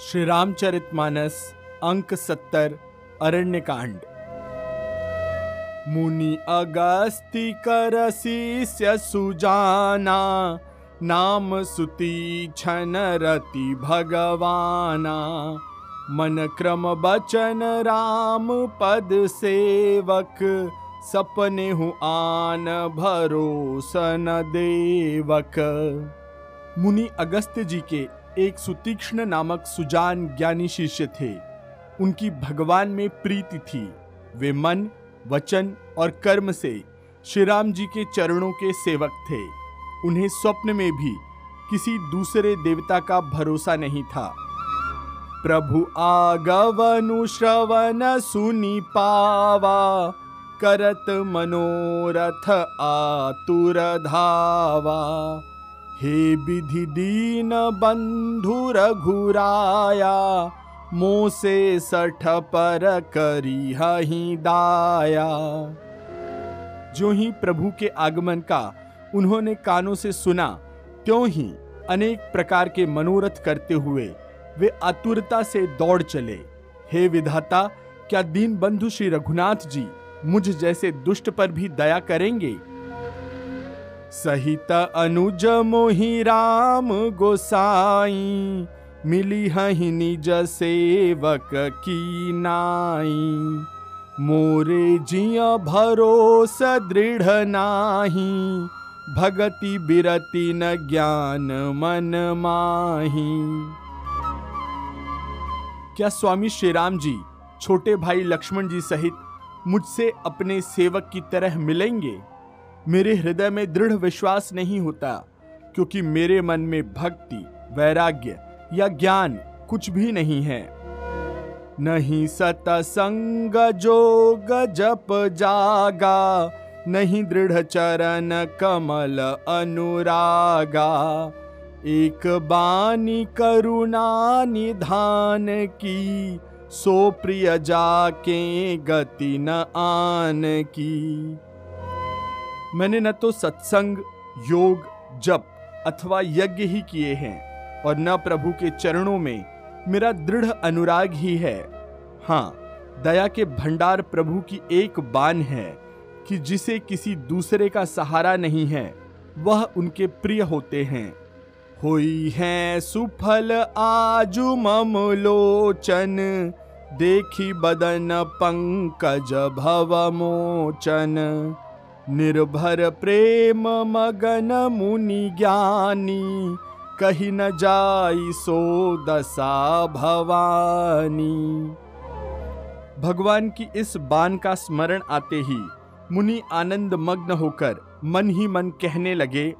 श्री रामचरितमानस अंक सत्तर अरण्य कांड मुनि अगस्ति शिष्य सुजाना नाम सुती छन रति भगवाना। मन क्रम बचन राम पद सेवक, सपने हूँ आन भरोसन देवक। मुनि अगस्त्य जी के एक सुतीक्ष्ण नामक सुजान ज्ञानी शिष्य थे। उनकी भगवान में प्रीति थी। वे मन, वचन और कर्म से श्री राम जी के चरणों के सेवक थे। उन्हें स्वप्न में भी किसी दूसरे देवता का भरोसा नहीं था। प्रभु आगवनु श्रवण सुनी पावा, करत मनोरथ आतुर धावा। हे विधि दीन बंधु रघुराया, मोसे सठ पर करी ही दाया। जो ही प्रभु के आगमन का उन्होंने कानों से सुना, त्यों ही अनेक प्रकार के मनोरथ करते हुए वे आतुरता से दौड़ चले। हे विधाता, क्या दीन बंधु श्री रघुनाथ जी मुझ जैसे दुष्ट पर भी दया करेंगे? सहित अनुज मोहि राम गोसाई मिली हही निज सेवक की नाई। मोरे जिया भरोस दृढ़ नाही, भगति बिरति न ज्ञान मन माही। क्या स्वामी श्री राम जी, छोटे भाई लक्ष्मण जी सहित मुझसे अपने सेवक की तरह मिलेंगे? मेरे हृदय में दृढ़ विश्वास नहीं होता, क्योंकि मेरे मन में भक्ति, वैराग्य या ज्ञान कुछ भी नहीं है। नहीं सतसंग जोग जप जागा, नहीं दृढ़ चरण कमल अनुरागा। एक बानी करुणा निधान की, सो प्रिय जाके गति न आन की। मैंने न तो सत्संग, योग, जप अथवा यज्ञ ही किए हैं और न प्रभु के चरणों में मेरा दृढ़ अनुराग ही है। हाँ दया के भंडार प्रभु की एक बान है कि जिसे किसी दूसरे का सहारा नहीं है, वह उनके प्रिय होते हैं। होई है सुफल आजु मम लोचन, देखी बदन पंकज भव मोचन। निर्भर प्रेम मगन मुनि ज्ञानी, कही न जाई सो दशा भवानी। भगवान की इस बान का स्मरण आते ही मुनि आनंद मग्न होकर मन ही मन कहने लगे,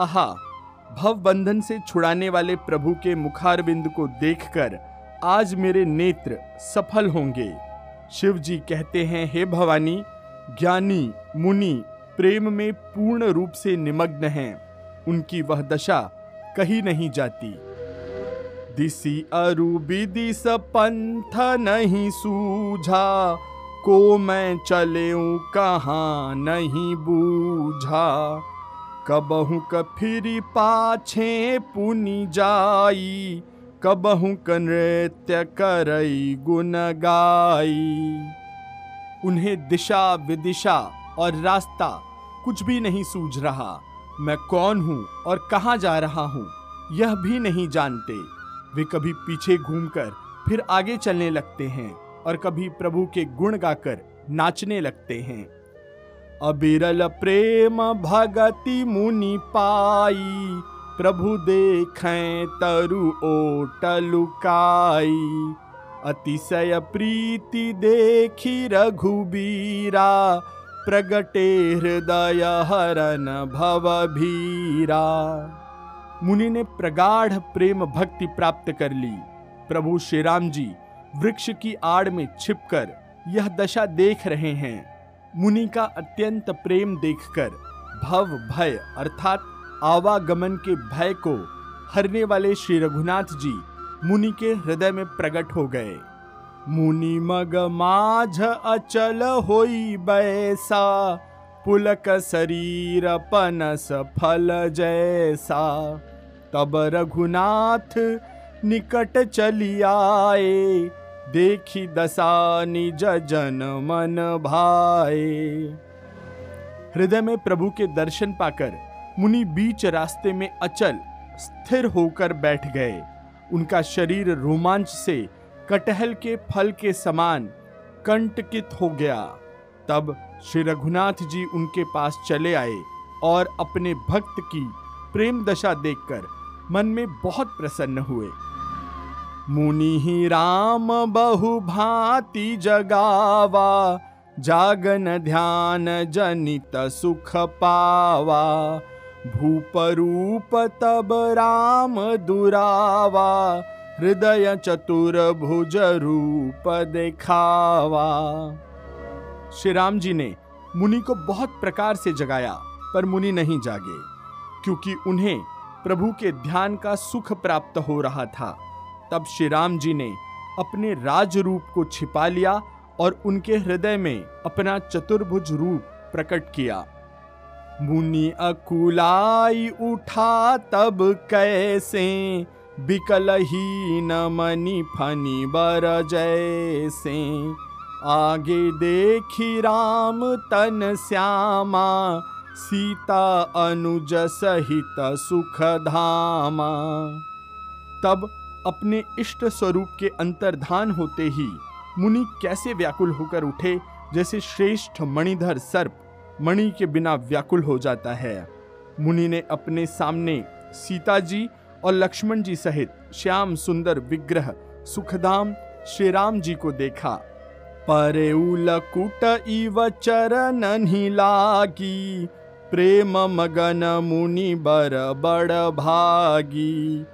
आहा भव बंधन से छुड़ाने वाले प्रभु के मुखारबिंद को देखकर आज मेरे नेत्र सफल होंगे। शिव जी कहते हैं, हे भवानी, ज्ञानी मुनि प्रेम में पूर्ण रूप से निमग्न हैं। उनकी वह दशा कही नहीं जाती। दिसी अरु विदिस पंथ नहीं सूझा। को मैं चले कहाँ नहीं बूझा। कबहू क फिरी पाछे पुनि जाई। कबहू क नृत्य करई गुन गाई। उन्हें दिशा विदिशा और रास्ता कुछ भी नहीं सूझ रहा। मैं कौन हूँ और कहाँ जा रहा हूँ, यह भी नहीं जानते। वे कभी पीछे घूमकर फिर आगे चलने लगते हैं और कभी प्रभु के गुण गाकर नाचने लगते हैं। अबिरल प्रेम भगति मुनि पाई, प्रभु देखें तरु ओट लुकाई अतिशय प्रीति देखी रघुबीरा प्रगटे हृदय हरन भव भीरा। मुनि ने प्रगाढ़ प्रेम भक्ति प्राप्त कर ली। प्रभु श्री राम जी, वृक्ष की आड़ में छिपकर यह दशा देख रहे हैं। मुनि का अत्यंत प्रेम देखकर भव भय अर्थात आवागमन के भय को हरने वाले श्री रघुनाथ जी मुनि के हृदय में प्रकट हो गए। मुनि मग माझ अचल होई बैसा, पुलक शरीर पनस फल जैसा। तब रघुनाथ निकट चली आए, देखी दशा निज जन मन भाए। हृदय में प्रभु के दर्शन पाकर मुनि बीच रास्ते में अचल, स्थिर होकर बैठ गए। उनका शरीर रोमांच से कटहल के फल के समान कंटकित हो गया। तब श्री रघुनाथ जी उनके पास चले आए और अपने भक्त की प्रेम दशा देखकर मन में बहुत प्रसन्न हुए। मुनि ही राम बहु भांति जगावा, जागन ध्यान जनित सुख पावा। भूप रूप तब राम दुरावा हृदय चतुर भुज रूप दिखावा श्री राम जी ने मुनि को बहुत प्रकार से जगाया, पर मुनि नहीं जागे, क्योंकि उन्हें प्रभु के ध्यान का सुख प्राप्त हो रहा था। तब श्री राम जी ने अपने राज रूप को छिपा लिया और उनके हृदय में अपना चतुर्भुज रूप प्रकट किया। मुनि अकुलाई उठा तब कैसे बिकल ही न मनी फनी बर जैसे। आगे देखी राम तन श्यामा, सीता अनुज सहित सुख धामा। तब अपने इष्ट स्वरूप के अंतर्धान होते ही मुनि कैसे व्याकुल होकर उठे, जैसे श्रेष्ठ मणिधर सर्प मणि के बिना व्याकुल हो जाता है। मुनि ने अपने सामने सीता जी और लक्ष्मण जी सहित श्याम सुंदर विग्रह सुखधाम श्री राम जी को देखा। परे उलकुट इव चरण लागी, प्रेम मगन मुनि बर बड़ भागी।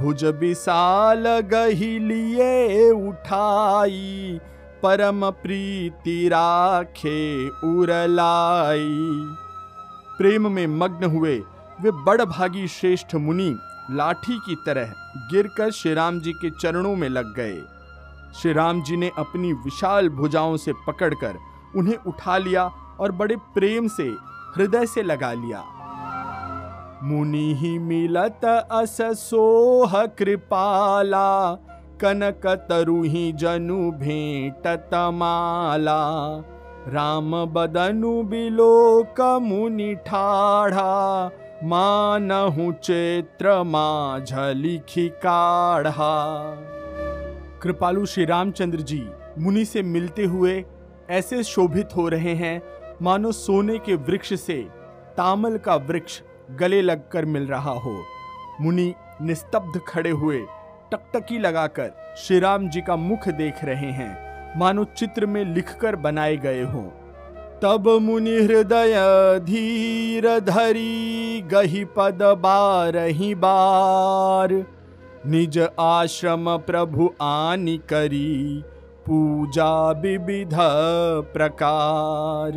भुज विशाल गही लिए उठाई, परम प्रीति राखे उरलाई प्रेम में मग्न हुए वे बड़ भागी श्रेष्ठ मुनि लाठी की तरह गिरकर श्री राम जी के चरणों में लग गए। श्री राम जी ने अपनी विशाल भुजाओं से पकड़कर उन्हें उठा लिया और बड़े प्रेम से, हृदय से लगा लिया। मुनि ही मिलत अस सोह कृपाला, कनक तरुही जनु भेंट तमाला राम बदनु बिलोक मुनि ठाढ़ा मानहु चैत्र माझलिखी काढ़ा। कृपालु श्री रामचंद्र जी, मुनि से मिलते हुए ऐसे शोभित हो रहे हैं, मानो सोने के वृक्ष से तामल का वृक्ष गले लगकर मिल रहा हो। मुनि निस्तब्ध खड़े हुए टकटकी लगाकर श्री राम जी का मुख देख रहे हैं, मानो चित्र में लिखकर बनाए गए हों। तब मुनि हृदय धीर धरी, गही पद बारही बार। निज आश्रम प्रभु आनि करी, पूजा विविध प्रकार।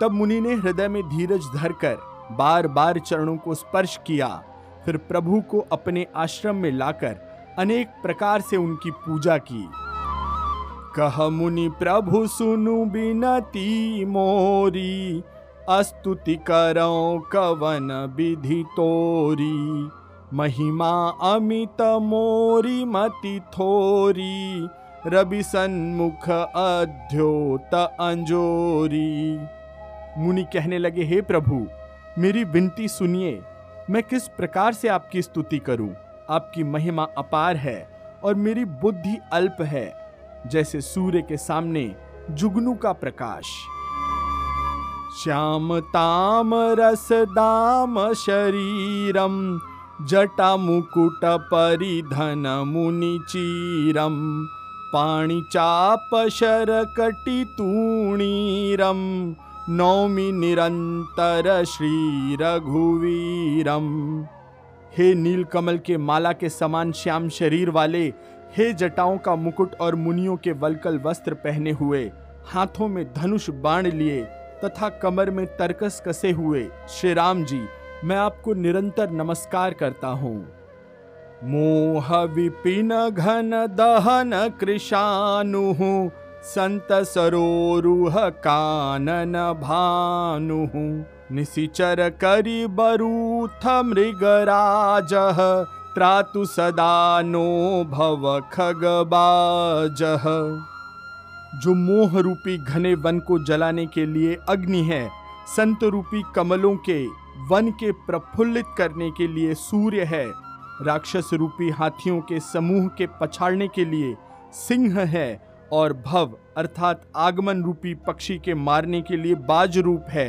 तब मुनि ने हृदय में धीरज धरकर बार बार चरणों को स्पर्श किया। फिर प्रभु को अपने आश्रम में लाकर अनेक प्रकार से उनकी पूजा की। कह मुनि प्रभु सुनु बिनती मोरी, अस्तुति करो कवन विधि तोरी। महिमा अमित मोरी मति थोरी, रवि सन्मुख अध्योत अंजोरी। मुनि कहने लगे, हे प्रभु, मेरी विनती सुनिए, मैं किस प्रकार से आपकी स्तुति करूँ? आपकी महिमा अपार है और मेरी बुद्धि अल्प है। जैसे सूर्य के सामने जुगनू का प्रकाश। श्याम ताम रस दाम शरीरम, जटा मुकुट परिधन मुनि चीरम, पाणी चाप शर कटि तूणीरम, नौमी निरंतर श्री रघुवीरम। हे नीलकमल के माला के समान श्याम शरीर वाले हे जटाओं का मुकुट और मुनियों के वलकल वस्त्र पहने हुए, हाथों में धनुष बाण लिए, तथा कमर में तरकस कसे हुए श्री राम जी, मैं आपको निरंतर नमस्कार करता हूँ। मोह विपिन घन दहन कृषानु संत सरोरुह कानन भानु निशिचर करि बरूथ मृगराज त्रातु सदा नो भव खगबाजह जो मोह रूपी घने वन को जलाने के लिए अग्नि है संत रूपी कमलों के वन के प्रफुल्लित करने के लिए सूर्य है राक्षस रूपी हाथियों के समूह के पछाड़ने के लिए सिंह है और भव अर्थात आगमन रूपी पक्षी के मारने के लिए बाज रूप है,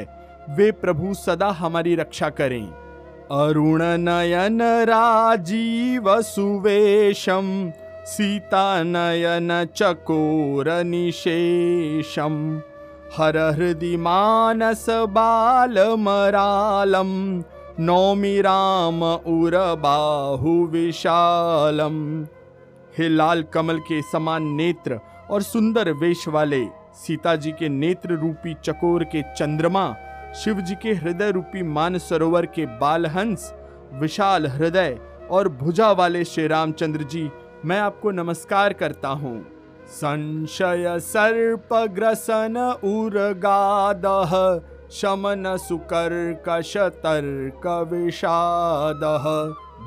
वे प्रभु सदा हमारी रक्षा करें। अरुण नयन राजीव सुवेशम सीता नयन चकोर निशेषम हर हृदि मानस बाल मरालम, नौमी राम उर बाहु विशालम। हे लाल कमल के समान नेत्र और सुंदर वेश वाले सीता जी के नेत्र रूपी चकोर के चंद्रमा शिव जी के हृदय रूपी मान सरोवर के बालहंस, विशाल हृदय और भुजा वाले श्री रामचंद्र जी, मैं आपको नमस्कार करता हूँ। संशय सर्प ग्रसन उर्गादः, शमन सुकर्कश तर्क विषादः,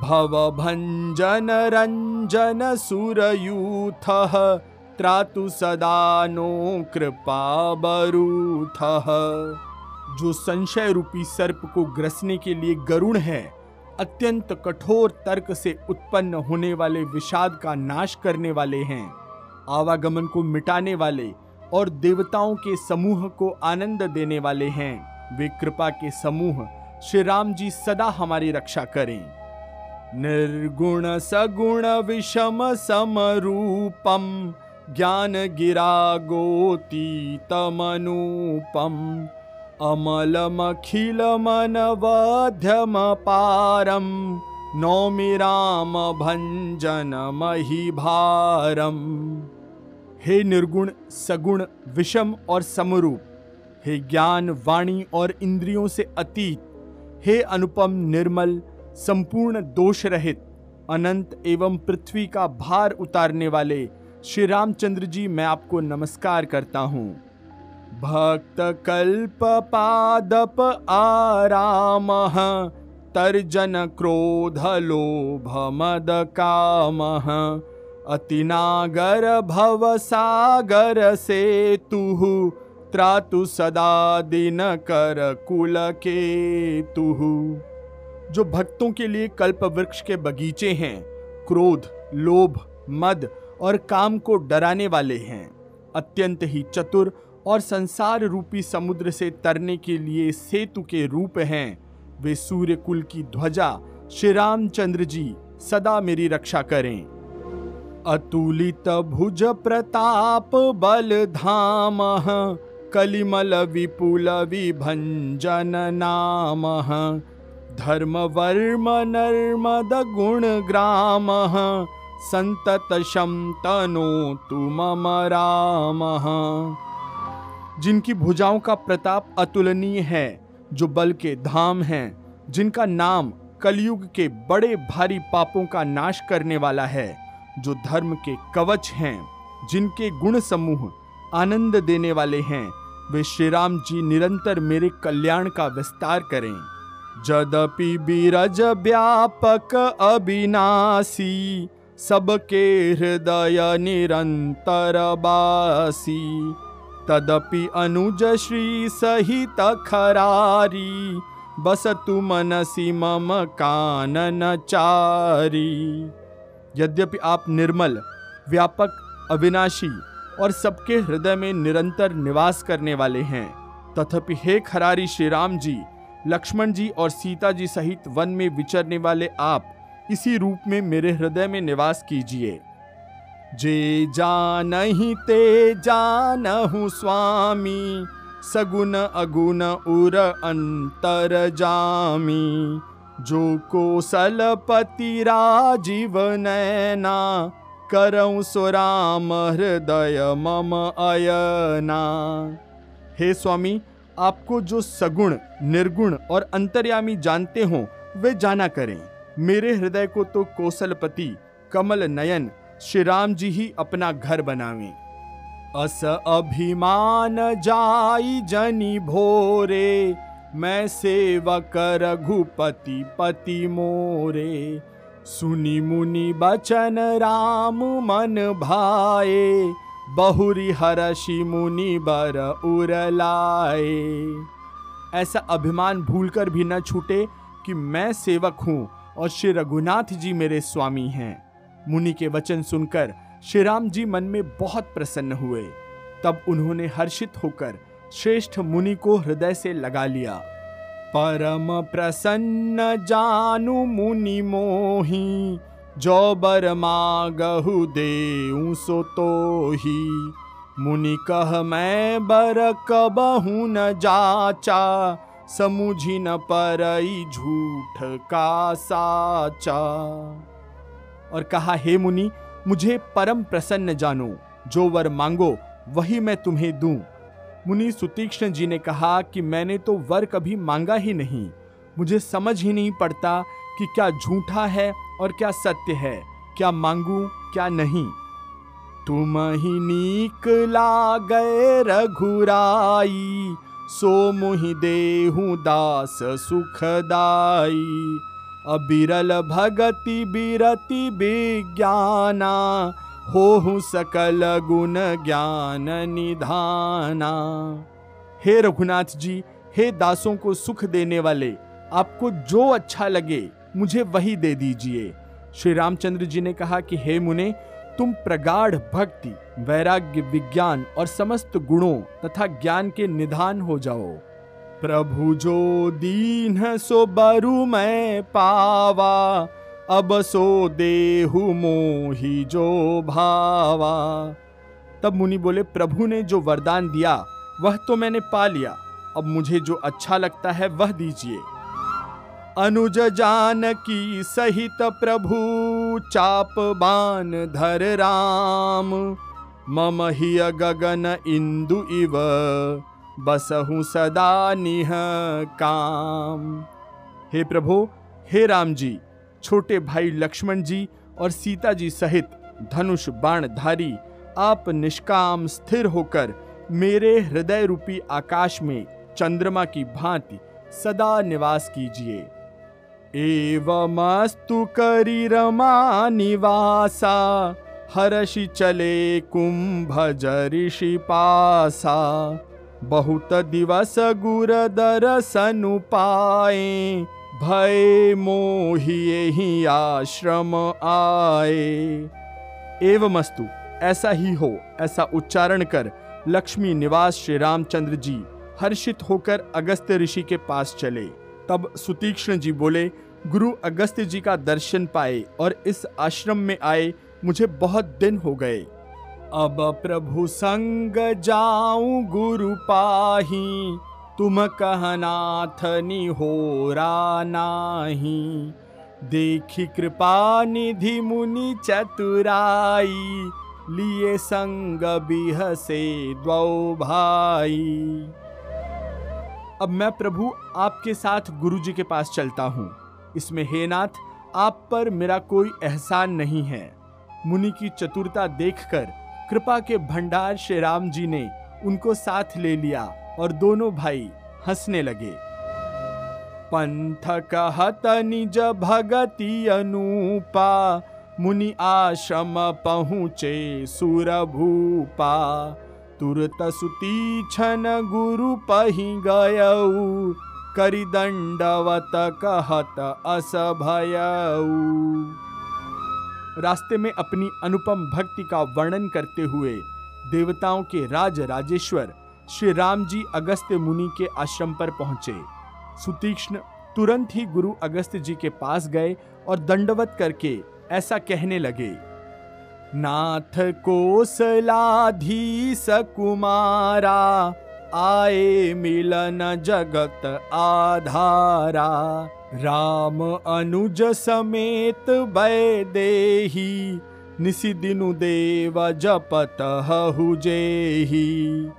भवभञ्जन रञ्जन सुरयूथः, त्रातु सदा नो कृपा बरूथः। जो संशय रूपी सर्प को ग्रसने के लिए गरुण है, अत्यंत कठोर तर्क से उत्पन्न होने वाले विषाद का नाश करने वाले हैं। आवागमन को मिटाने वाले और देवताओं के समूह को आनंद देने वाले हैं। वे कृपा के समूह, श्री राम जी सदा हमारी रक्षा करें। निर्गुण सगुण विषम समरूपम, ज्ञान गिरा गोती तमनूपम अमलमखिल मन वध्यम पारम नौमि भारम हे निर्गुण, सगुण, विषम और समरूप, हे ज्ञान, वाणी और इंद्रियों से अतीत, हे अनुपम, निर्मल, संपूर्ण दोष रहित, अनंत एवं पृथ्वी का भार उतारने वाले श्री रामचंद्र जी, मैं आपको नमस्कार करता हूँ। भक्त कल्प पादप आराम, तर्जन क्रोध लोभ मद काम अतिनागर भव सागर से तुह त्रातु सदा दिन कर कुल के तुह जो भक्तों के लिए कल्प वृक्ष के बगीचे हैं, क्रोध, लोभ, मद और काम को डराने वाले हैं, अत्यंत ही चतुर और संसार रूपी समुद्र से तरने के लिए सेतु के रूप हैं। वे सूर्य कुल की ध्वजा, श्री रामचंद्र जी, सदा मेरी रक्षा करें। अतुलित भुज प्रताप बल धाम, कलिमल विपुल विभंजन नाम धर्म वर्म नर्मद गुण ग्राम, संतत शम तनो तुम राम। जिनकी भुजाओं का प्रताप अतुलनीय है, जो बल के धाम हैं, जिनका नाम कलयुग के बड़े भारी पापों का नाश करने वाला है, जो धर्म के कवच हैं, जिनके गुण समूह आनंद देने वाले हैं, वे श्री राम जी निरंतर मेरे कल्याण का विस्तार करें। जदपि बीरज व्यापक अविनाशी, सबके हृदय निरंतर बासी। तदपि अनुज श्री सहित खरारी, बसतु मनसी मम कानन चारी। यद्यपि आप निर्मल, व्यापक, अविनाशी और सबके हृदय में निरंतर निवास करने वाले हैं, तथापि हे खरारी श्री राम जी, लक्ष्मण जी और सीता जी सहित वन में विचरने वाले आप, इसी रूप में मेरे हृदय में निवास कीजिए। जे जानहि ते जानहु स्वामी सगुन अगुन उर अंतर जामी। जो कोसलपति राजीव नैना करऊं सुराम हृदय मम अयना। हे स्वामी, आपको जो सगुण, निर्गुण और अंतर्यामी जानते हो, वे जाना करें। मेरे हृदय को तो कौशलपति कमल नयन श्री राम जी ही अपना घर बनावें। अस अभिमान जाई जनी भोरे, मैं सेवक रघुपति पति मोरे। सुनी मुनि बचन राम मन भाए, बहुरी हरषि मुनि बर उरलाए। ऐसा अभिमान भूलकर भी न छूटे कि मैं सेवक हूँ और श्री रघुनाथ जी मेरे स्वामी हैं। मुनि के वचन सुनकर श्री राम जी मन में बहुत प्रसन्न हुए। तब उन्होंने हर्षित होकर श्रेष्ठ मुनि को हृदय से लगा लिया। परम प्रसन्न जानु मुनि मोही, जो बर मागहु दे सो तो ही मुनि कह, मैं बर कबहू न जाचा, समुझी न परई झूठ का साचा। और कहा, हे मुनि, मुझे परम प्रसन्न जानो, जो वर मांगो, वही मैं तुम्हें दूँ। मुनि सुतीक्ष्ण जी ने कहा कि मैंने तो वर कभी मांगा ही नहीं। मुझे समझ ही नहीं पड़ता कि क्या झूठा है और क्या सत्य है, क्या मांगू, क्या नहीं। तुम ही नीक गए रघुराई, सो मुहि देहु दास सुखदाई। अबिरल भगति बिरति विज्ञाना हो सकल गुण ज्ञान निधाना। हे रघुनाथ जी, हे दासों को सुख देने वाले, आपको जो अच्छा लगे, मुझे वही दे दीजिए। श्री रामचंद्र जी ने कहा कि, हे मुने, तुम प्रगाढ़ भक्ति, वैराग्य, विज्ञान और समस्त गुणों तथा ज्ञान के निधान हो जाओ। प्रभु जो दीन सो बरु मैं पावा, अब सो देहु मोही जो भावा। तब मुनि बोले, प्रभु ने जो वरदान दिया, वह तो मैंने पा लिया। अब मुझे जो अच्छा लगता है, वह दीजिए। अनुज जान की सहित प्रभु, चाप बान धर राम। मम ही गगन इंदु इव बसहु सदा निह काम। हे प्रभु, हे राम जी, छोटे भाई लक्ष्मण जी और सीता जी सहित धनुष बाण धारी आप निष्काम स्थिर होकर मेरे हृदय रूपी आकाश में चंद्रमा की भांति सदा निवास कीजिए। एवमस्तु करी रमा निवासा, हर्षि चले कुंभ ऋषि पासा। बहुत दिवस गुर दर्शन पाए, भय मोहिए ही आश्रम आए। एवमस्तु ऐसा ही हो, ऐसा उच्चारण कर लक्ष्मी निवास श्री रामचंद्र जी हर्षित होकर अगस्त्य ऋषि के पास चले। तब सुतीक्ष्ण जी बोले, गुरु अगस्त्य जी का दर्शन पाए और इस आश्रम में आए, मुझे बहुत दिन हो गए। अब प्रभु संग जाऊँ गुरु पाही, तुम कहनाथ हो नाही। देखी कृपा निधि मुनि चतुराई, लिए संग बिह से द्वौ भाई। अब मैं प्रभु आपके साथ गुरु जी के पास चलता हूँ। इसमें हे नाथ, आप पर मेरा कोई एहसान नहीं है। मुनि की चतुरता देखकर कृपा के भंडार श्री राम जी ने उनको साथ ले लिया और दोनों भाई हंसने लगे। पंथ कहत निज भगति अनुपा, मुनि आश्रम पहुँचे सुर भूपा तुरत सुती छन गुरु पही गयऊ करी दंडवत कहत अस भयऊ रास्ते में अपनी अनुपम भक्ति का वर्णन करते हुए देवताओं के राज राजेश्वर श्री राम जी अगस्त्य मुनि के आश्रम पर पहुँचे। सुतीक्ष्ण तुरंत ही गुरु अगस्त्य जी के पास गए और दंडवत करके ऐसा कहने लगे, नाथ कोसलाधीश सकुमारा आए मिलन जगत आधारा राम अनुज समेत वैदेही निसी दिनु देव जपत जेही।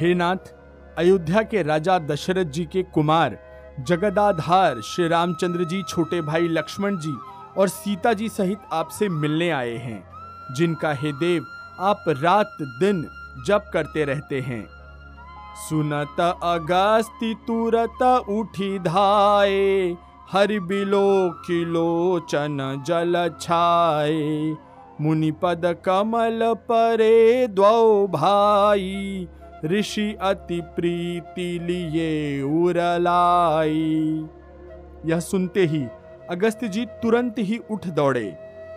हे नाथ, अयोध्या के राजा दशरथ जी के कुमार, जगदाधार श्री रामचंद्र जी छोटे भाई लक्ष्मण जी और सीता जी सहित आपसे मिलने आए हैं, जिनका हे देव आप रात दिन जप करते रहते हैं। सुनत अगस्ति तुरत उठी धाए, हरि बिलो किलोचन जल छाए। मुनि पद कमल परे द्वौ भाई, ऋषि अति प्रीति लिए उरलाई। यह सुनते ही अगस्त जी तुरंत ही उठ दौड़े।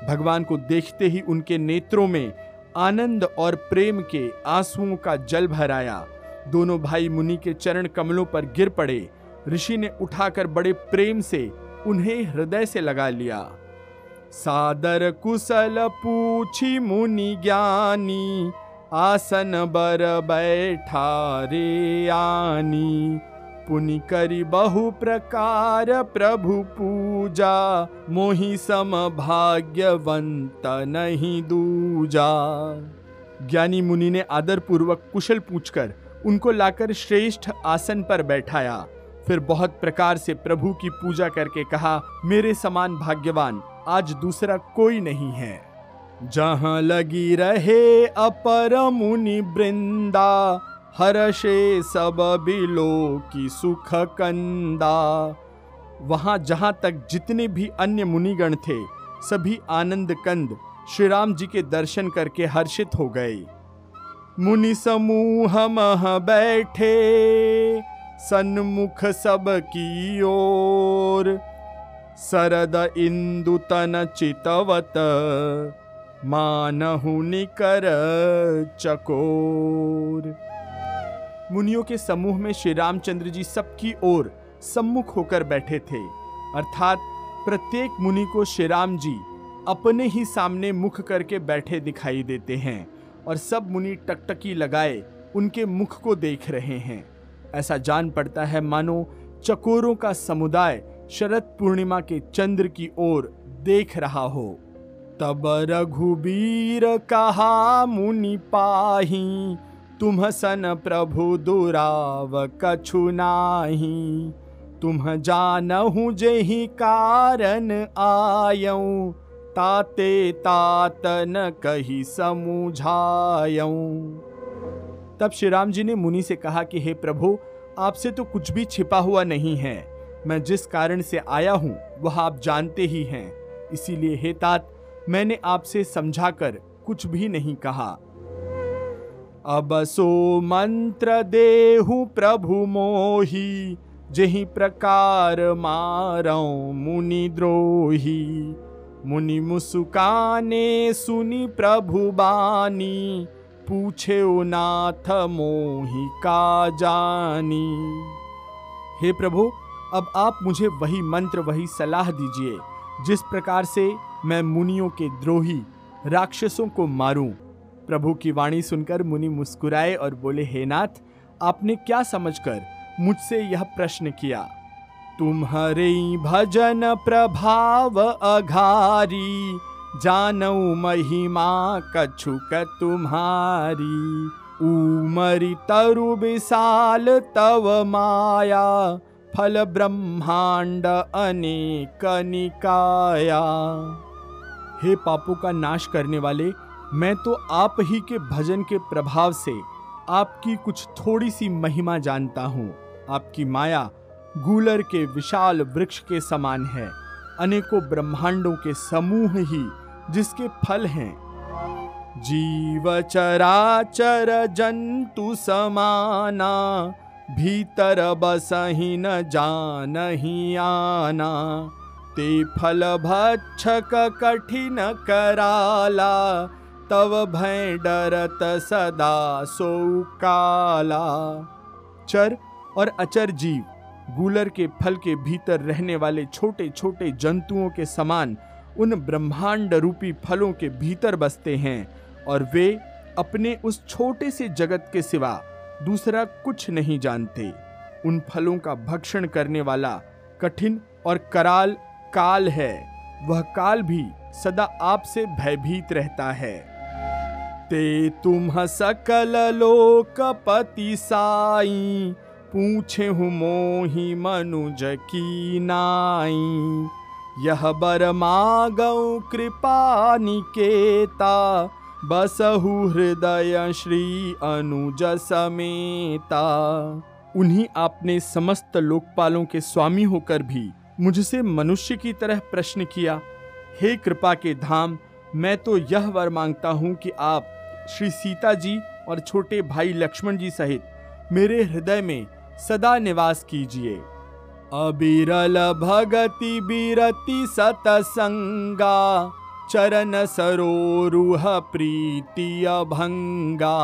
भगवान को देखते ही उनके नेत्रों में आनंद और प्रेम के आंसुओं का जल भर आया दोनों भाई मुनि के चरण कमलों पर गिर पड़े। ऋषि ने उठाकर बड़े प्रेम से उन्हें हृदय से लगा लिया। सादर कुशल पूछी मुनि ज्ञानी, आसन बर बैठा रे आनी। पुनि करी बहु प्रकार प्रभु पूजा, मोहि सम भाग्यवंत नहीं दूजा। ज्ञानी मुनि ने आदर पूर्वक कुशल पूछकर उनको लाकर श्रेष्ठ आसन पर बैठाया। फिर बहुत प्रकार से प्रभु की पूजा करके कहा, मेरे समान भाग्यवान, आज दूसरा कोई नहीं है। जहाँ लगी रहे अपर मुनि वृंदा हर्षे सब बिलो की सुख कंदा। वहाँ जहाँ तक जितने भी अन्य मुनिगण थे, सभी आनंद कंद श्री राम जी के दर्शन करके हर्षित हो गए। मुनि समूह मह बैठे, सन्मुख सब की ओर। सरद इंदु तन चितवत, मानहु निकर चकोर। मुनियों के समूह में श्री रामचंद्र जी सबकी ओर सम्मुख होकर बैठे थे। अर्थात प्रत्येक मुनि को श्री राम जी अपने ही सामने मुख करके बैठे दिखाई देते हैं। और सब मुनि टकटकी लगाए उनके मुख को देख रहे हैं। ऐसा जान पड़ता है, मानो चकोरों का समुदाय शरद पूर्णिमा के चंद्र की ओर देख रहा हो। तब रघुबीर कहा, मुनि पाही, तुम सन प्रभु दुराव कछु नाही। तुम जानहु जेहि कारण आयऊ ताते तात न कही समुझायऊ। तब श्री राम जी ने मुनि से कहा कि, हे प्रभु, आपसे तो कुछ भी छिपा हुआ नहीं है। मैं जिस कारण से आया हूँ, वह आप जानते ही हैं। इसीलिए, हे तात, मैंने आपसे समझाकर कुछ भी नहीं कहा। अब सो मंत्र देहु प्रभु मोही, जही प्रकार मारो मुनि द्रोही। मुनि मुसुकाने सुनी प्रभु बानी, पूछे ओ नाथ मोहि का जानी। हे प्रभु, अब आप मुझे वही मंत्र, वही सलाह दीजिए, जिस प्रकार से मैं मुनियों के द्रोही, राक्षसों को मारूं। प्रभु की वाणी सुनकर मुनि मुस्कुराए और बोले, हे नाथ, आपने क्या समझकर मुझसे यह प्रश्न किया? तुम्हारे भजन प्रभाव अघारी, जानऊ महिमा कछुक तुम्हारी। उमरी तरु विशाल तव माया, फल ब्रह्मांड अनेक निकाया। हे पापों का नाश करने वाले, मैं तो आप ही के भजन के प्रभाव से आपकी कुछ थोड़ी सी महिमा जानता हूँ। आपकी माया गूलर के विशाल वृक्ष के समान है। अनेकों ब्रह्मांडों के समूह ही जिसके फल हैं। जीव चराचर जंतु समाना, भीतर बसही न जान ही आना। ते फल भक्षक कठिन कराला, तव भय डरत सदा सो काला। चर और अचर जीव गूलर के फल के भीतर रहने वाले छोटे छोटे जंतुओं के समान उन ब्रह्मांड रूपी फलों के भीतर बसते हैं और वे अपने उस छोटे से जगत के सिवा दूसरा कुछ नहीं जानते। उन फलों का भक्षण करने वाला कठिन और कराल काल है। वह काल भी सदा आपसे भयभीत रहता है। ते तुम सकल लोकपति साई पूछे हूँ मोहि मनुज की नाई। यह बर मागऊ कृपा निकेता, बसहु हृदय श्री अनुज समेता। उन्हीं आपने समस्त लोकपालों के स्वामी होकर भी मुझसे मनुष्य की तरह प्रश्न किया, हे कृपा के धाम, मैं तो यह वर माँगता हूँ कि आप श्री सीता जी और छोटे भाई लक्ष्मण जी सहित मेरे हृदय में सदा निवास कीजिए। अबिरल भगति बिरति सतसंगा, चरण सरोरुह प्रीति अभंगा।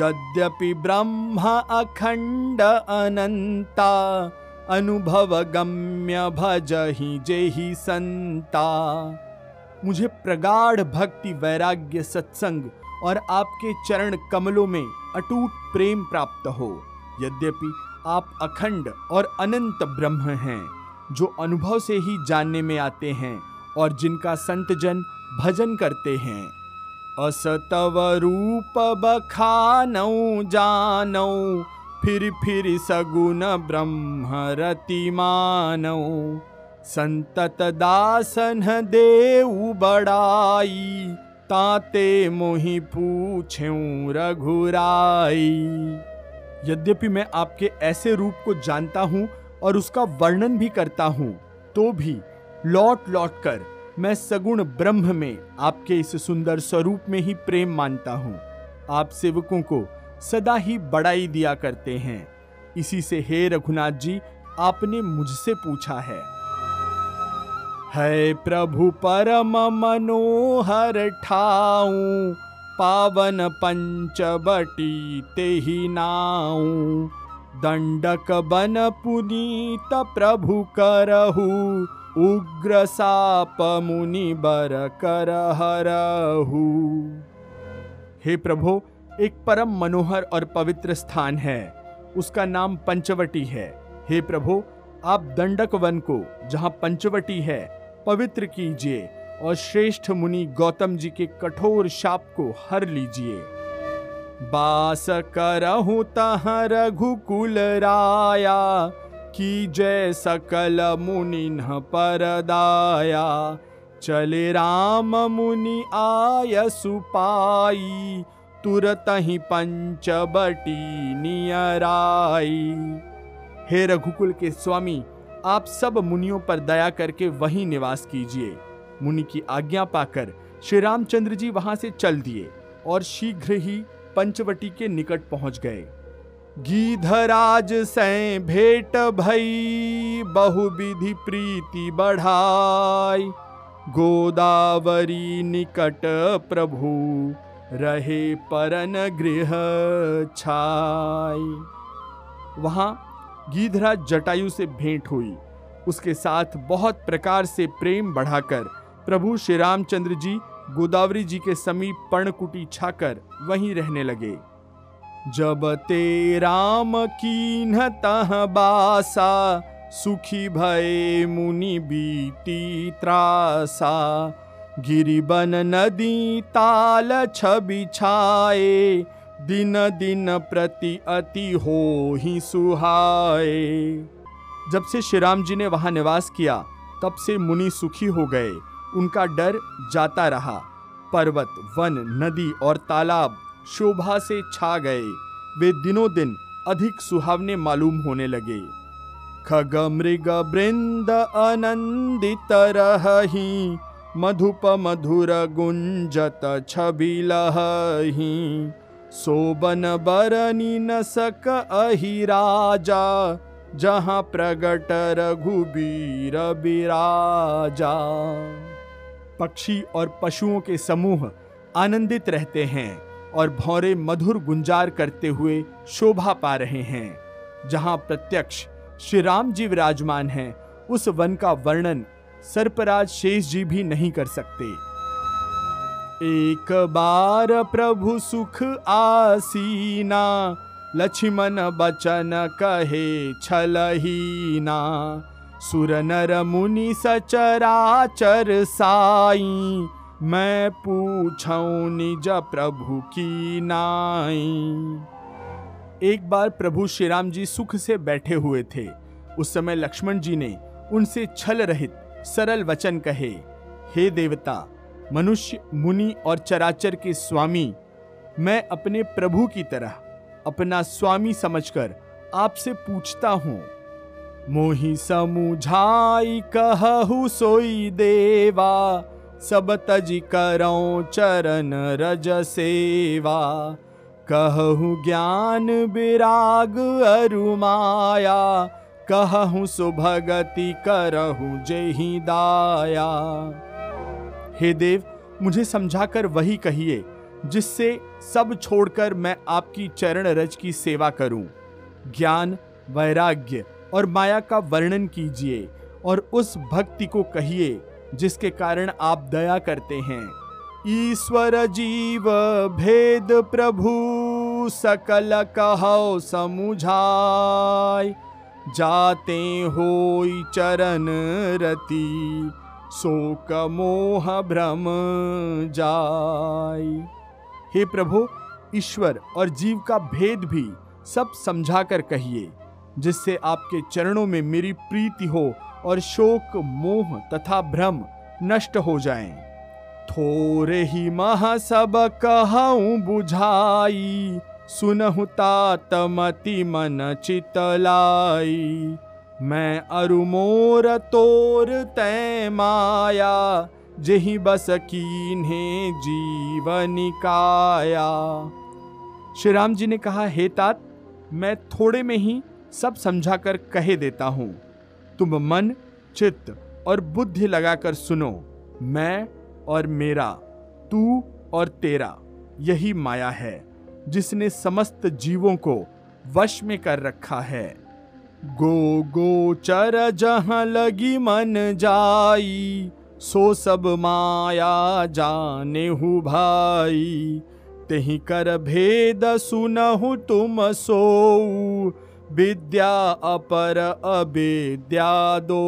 यद्यपि ब्रह्म अखंड अनंता अनुभव गम्य भजहि जेहि संता मुझे प्रगाढ़ भक्ति, वैराग्य, सत्संग और आपके चरण कमलों में अटूट प्रेम प्राप्त हो। यद्यपि आप अखंड और अनंत ब्रह्म हैं, जो अनुभव से ही जानने में आते हैं और जिनका संत जन भजन करते हैं। असतव रूप बखानौ जानौ फिर फिर सगुन ब्रह्म रति मानौ संतत दासन देव बड़ाई, ताते मोहि पूछूँ रघुराई। यद्यपि मैं आपके ऐसे रूप को जानता हूँ और उसका वर्णन भी करता हूँ तो भी लौट लौट कर मैं सगुण ब्रह्म में आपके इस सुंदर स्वरूप में ही प्रेम मानता हूँ। आप सेवकों को सदा ही बड़ाई दिया करते हैं। इसी से हे रघुनाथ जी, आपने मुझसे पूछा है। है प्रभु परम मनोहर ठाऊ पावन पंचवटी ते नाऊ दंडक बन पुनीत प्रभु करहु। उग्र साप मुनि बर कर हरहु। हे प्रभु, एक परम मनोहर और पवित्र स्थान है। उसका नाम पंचवटी है। हे प्रभु, आप दंडक वन को, जहाँ पंचवटी है, पवित्र कीजिए। और श्रेष्ठ मुनि गौतम जी के कठोर शाप को हर लीजिए। बास करहु तह रघुकुल राया, की जय सकल मुनि परदाया। चले राम मुनि आय सुपाई तुरत ही पंचबटी नियराई। हे रघुकुल के स्वामी, आप सब मुनियों पर दया करके वहीं निवास कीजिए। मुनि की आज्ञा पाकर श्री रामचंद्र जी वहाँ से चल दिए और शीघ्र ही पंचवटी के निकट पहुँच गए। गीधराज से भेट भई, बहुविधि प्रीति बढ़ाई। गोदावरी निकट प्रभु रहे परन गृह छाई। वहाँ गीधराज जटायु से भेंट हुई। उसके साथ बहुत प्रकार से प्रेम बढ़ाकर प्रभु श्री रामचंद्र जी गोदावरी जी के समीप पर्णकुटी छाकर वहीं रहने लगे। जब ते राम की बासा, सुखी भय मुनि बीती त्रासा। गिरिबन नदी ताल छबि छाए, दिन दिन प्रति अति हो ही सुहाए। जब से श्री राम जी ने वहाँ निवास किया, तब से मुनि सुखी हो गए। उनका डर जाता रहा। पर्वत, वन, नदी और तालाब शोभा से छा गए। वे दिनों दिन अधिक सुहावने मालूम होने लगे। खग मृग बृंद आनंदित रही मधुप मधुर गुंजत लही सोबन बरनी न सक अहि राजा, जहाँ प्रगट रघुबीर बिराजा पक्षी और पशुओं के समूह आनंदित रहते हैं और भौरे मधुर गुंजार करते हुए शोभा पा रहे हैं। जहाँ प्रत्यक्ष श्री राम जी विराजमान हैं, उस वन का वर्णन सर्पराज शेष जी भी नहीं कर सकते। एक बार प्रभु सुख आसीना, लक्ष्मण बचन कहे छलहीना। सुर नर मुनि सचराचर साई, मैं पूछऊं निज प्रभु की नाई। एक बार प्रभु श्री राम जी सुख से बैठे हुए थे। उस समय लक्ष्मण जी ने उनसे छल रहित, सरल वचन कहे, हे देवता, मनुष्य, मुनि और चराचर के स्वामी, मैं अपने प्रभु की तरह अपना स्वामी समझकर आपसे पूछता हूँ मोहि समुझाई कहु सोई देवा, सब तज करो चरण रज सेवा। कहु ज्ञान विराग अरु माया, कहु सुभगति करहु जेहि दाया। हे देव, मुझे समझाकर वही कहिए, जिससे सब छोड़कर मैं आपकी चरण रज की सेवा करूँ। ज्ञान, वैराग्य और माया का वर्णन कीजिए और उस भक्ति को कहिए, जिसके कारण आप दया करते हैं। ईश्वर जीव भेद प्रभु, सकल कहो समुझाय। जाते हो चरण रति शोक मोह भ्रम जाय। हे प्रभु, ईश्वर और जीव का भेद भी सब समझाकर कहिए। जिससे आपके चरणों में मेरी प्रीति हो और शोक, मोह तथा भ्रम नष्ट हो जाएँ। थोरे ही मह सब कहूँ बुझाई, सुनहु तात मति मन चितलाई मैं अरु मोर तोर तै माया, जही बस कीन्हे जीवनिकाया श्री राम जी ने कहा, हे तात, मैं थोड़े में ही सब समझाकर कहे देता हूँ। तुम मन, चित्त और बुद्धि लगाकर सुनो, मैं और मेरा, तू और तेरा, यही माया है, जिसने समस्त जीवों को वश में कर रखा है। गो गो, चर जहाँ लगी मन जाई, सो सब माया जाने हु भाई। तेहि कर भेद सुनहु तुम सो विद्या अपर अविद्या दो।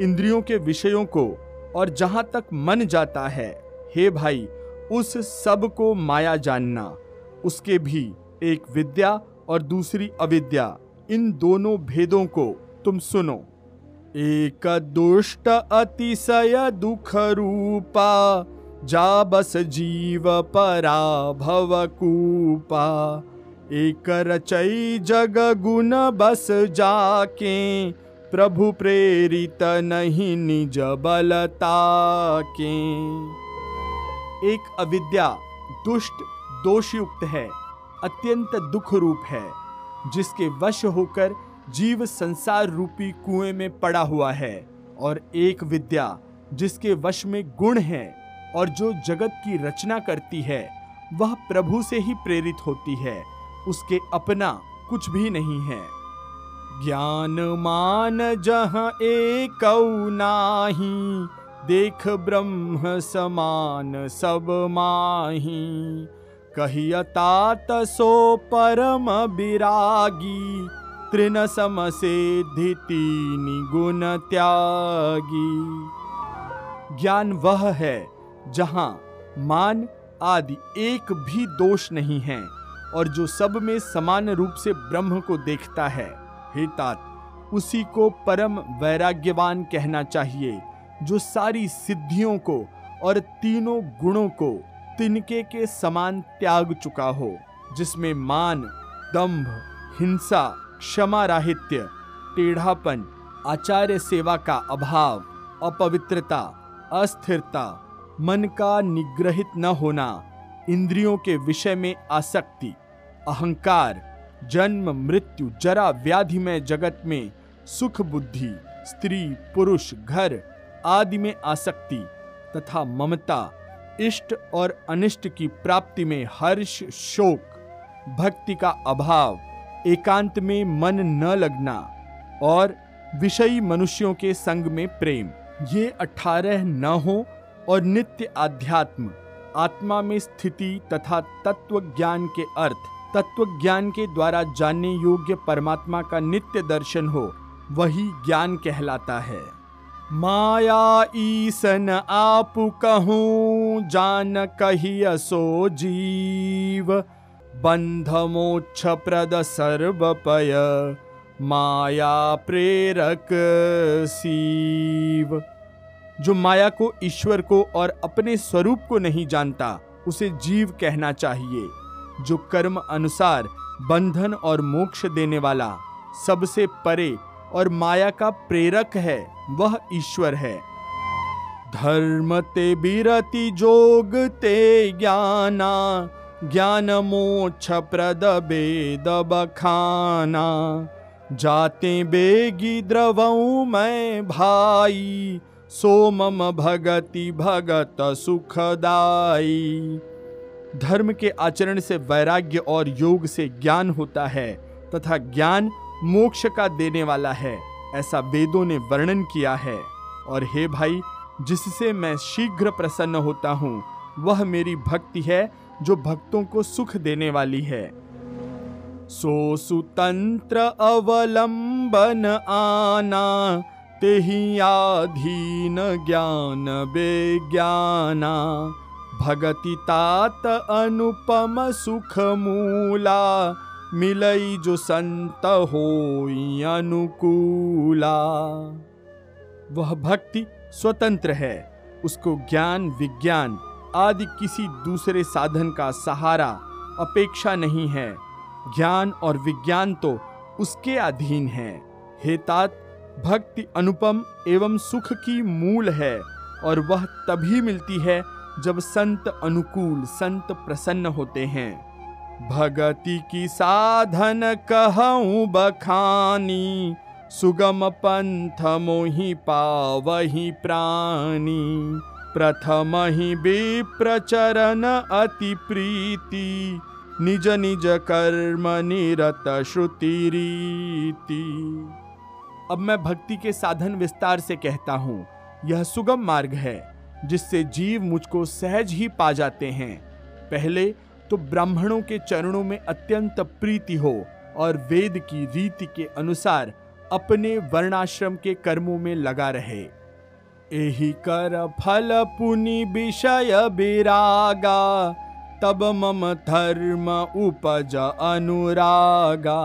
इंद्रियों के विषयों को और जहाँ तक मन जाता है, हे भाई, उस सबको माया जानना, उसके भी एक विद्या और दूसरी अविद्या, इन दोनों भेदों को तुम सुनो। एक दुष्ट अतिशय दुख रूपा, जा बस जीव परा भव कूपा। एक रचई जग गुण बस जाके, प्रभु प्रेरित नहीं निज बलता के एक अविद्या दुष्ट, दोषयुक्त है, अत्यंत दुख रूप है, जिसके वश होकर जीव संसार रूपी कुएँ में पड़ा हुआ है, और एक विद्या जिसके वश में गुण है, और जो जगत की रचना करती है, वह प्रभु से ही प्रेरित होती है। उसके अपना कुछ भी नहीं है। ज्ञान मान जहाँ एक नाही, देख ब्रह्म समान सब माही। कहिय तात सो परम विरागी, तृण सम से गुण त्यागी। ज्ञान वह है जहाँ मान आदि एक भी दोष नहीं है। और जो सब में समान रूप से ब्रह्म को देखता है, हे तात, उसी को परम वैराग्यवान कहना चाहिए, जो सारी सिद्धियों को और तीनों गुणों को तिनके के समान त्याग चुका हो, जिसमें मान दंभ हिंसा क्षमा राहित्य टेढ़ापन, आचार्य सेवा का अभाव, अपवित्रता, अस्थिरता, मन का निग्रहित न होना, इंद्रियों के विषय में आसक्ति अहंकार, जन्म, मृत्यु, जरा व्याधि में जगत में सुख बुद्धि, स्त्री, पुरुष, घर आदि में आसक्ति तथा ममता, इष्ट और अनिष्ट की प्राप्ति में हर्ष, शोक, भक्ति का अभाव, एकांत में मन न लगना और विषयी मनुष्यों के संग में प्रेम। ये अठारह न हो और नित्य आध्यात्म, आत्मा में स्थिति तथा तत्व ज्ञान के अर्थ तत्व ज्ञान के द्वारा जानने योग्य परमात्मा का नित्य दर्शन हो, वही ज्ञान कहलाता है। माया ईसन आप कहूँ, जान कही असो जीव। बंध मोक्ष प्रद सर्वपय, माया प्रेरक सीव। जो माया को, ईश्वर को और अपने स्वरूप को नहीं जानता, उसे जीव कहना चाहिए। जो कर्म अनुसार बंधन और मोक्ष देने वाला, सबसे परे और माया का प्रेरक है, वह ईश्वर है। धर्म ते बिरति जोग ते ज्ञाना, ज्ञान मोक्ष प्रद बेद बखाना। जाते बेगी द्रवऊ मैं भाई, सोमम भगति भगत सुखदाई। धर्म के आचरण से वैराग्य और योग से ज्ञान होता है, तथा ज्ञान मोक्ष का देने वाला है, ऐसा वेदों ने वर्णन किया है। और हे भाई, जिससे मैं शीघ्र प्रसन्न होता हूँ, वह मेरी भक्ति है, जो भक्तों को सुख देने वाली है। सो सुतंत्र अवलंबन आना, तेहि आधीन ज्ञान विज्ञाना। भगति तात अनुपम सुख मूला मिलई जो संत हो अनुकूला। वह भक्ति स्वतंत्र है, उसको ज्ञान, विज्ञान आदि किसी दूसरे साधन का सहारा, अपेक्षा नहीं है। ज्ञान और विज्ञान तो उसके अधीन है। हे तात, भक्ति अनुपम एवं सुख की मूल है, और वह तभी मिलती है जब संत अनुकूल, संत प्रसन्न होते हैं। भगति की साधन कहूँ बखानी, सुगम पंथ मोहि पावही प्राणी। प्रथम ही विप्रचरण अति प्रीति, निज निज कर्म निरत श्रुति रीति। अब मैं भक्ति के साधन विस्तार से कहता हूँ। यह सुगम मार्ग है। जिससे जीव मुझको सहज ही पा जाते हैं। पहले तो ब्राह्मणों के चरणों में अत्यंत प्रीति हो और वेद की रीति के अनुसार अपने वर्णाश्रम के कर्मों में लगा रहे। एही कर फल पुनि विषय विरागा, तब मम धर्म उपज अनुरागा।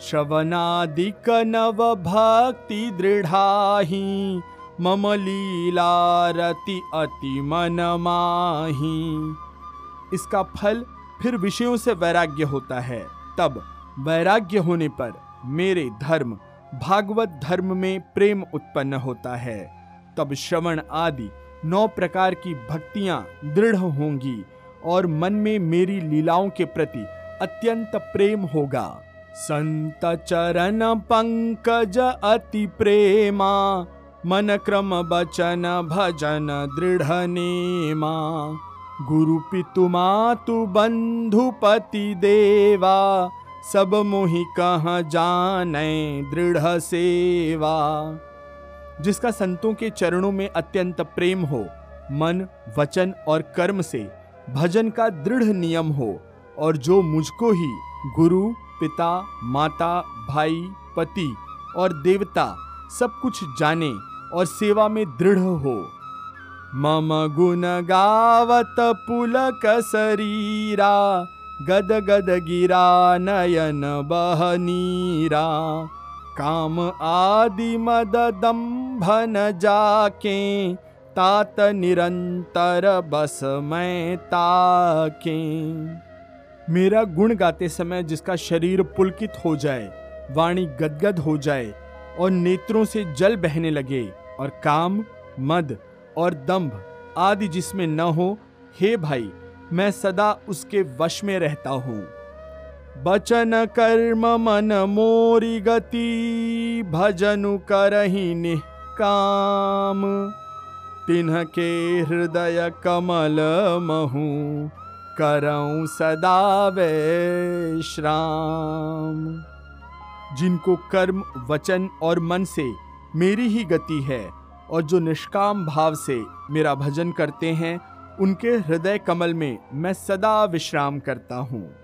श्रवणादिक नव भक्ति दृढ़ाही मम लीलारति अति मन माही। इसका फल फिर विषयों से वैराग्य होता है। तब वैराग्य होने पर मेरे धर्म, भागवत धर्म में प्रेम उत्पन्न होता है। तब श्रवण आदि नौ प्रकार की भक्तियाँ दृढ़ होंगी और मन में मेरी लीलाओं के प्रति अत्यंत प्रेम होगा। संत चरण पंकज अति प्रेमा। मन क्रम बचन भजन दृढ़ नेमा। गुरु पितु मातु बंधु पति देवा। सब मोहि कह जाने दृढ़ सेवा। जिसका संतों के चरणों में अत्यंत प्रेम हो, मन, वचन और कर्म से भजन का दृढ़ नियम हो, और जो मुझको ही गुरु, पिता, माता, भाई, पति और देवता सब कुछ जाने और सेवा में दृढ़ हो। मम गुण गावत पुलक शरीरा, गद गद गिरा नयन बहनीरा काम आदि मद दम्भन जाके, तात निरंतर बस मैं ताके। मेरा गुण गाते समय जिसका शरीर पुलकित हो जाए, वाणी गदगद हो जाए और नेत्रों से जल बहने लगे और काम, मद और दंभ आदि जिसमें न हो, हे भाई, मैं सदा उसके वश में रहता हूँ। बचन कर्म मन मोरी गति, भजनु करही निष्काम तिन्ह के हृदय कमल महू, करऊं सदा विश्राम। जिनको कर्म, वचन और मन से मेरी ही गति है, और जो निष्काम भाव से मेरा भजन करते हैं, उनके हृदय कमल में मैं सदा विश्राम करता हूँ।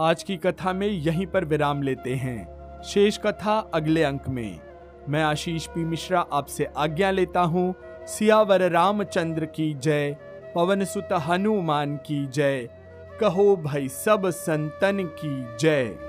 आज की कथा में यहीं पर विराम लेते हैं। शेष कथा अगले अंक में। मैं आशीष पी मिश्रा आपसे आज्ञा लेता हूँ। सियावर रामचंद्र की जय। पवन सुत हनुमान की जय। कहो भाई सब संतन की जय।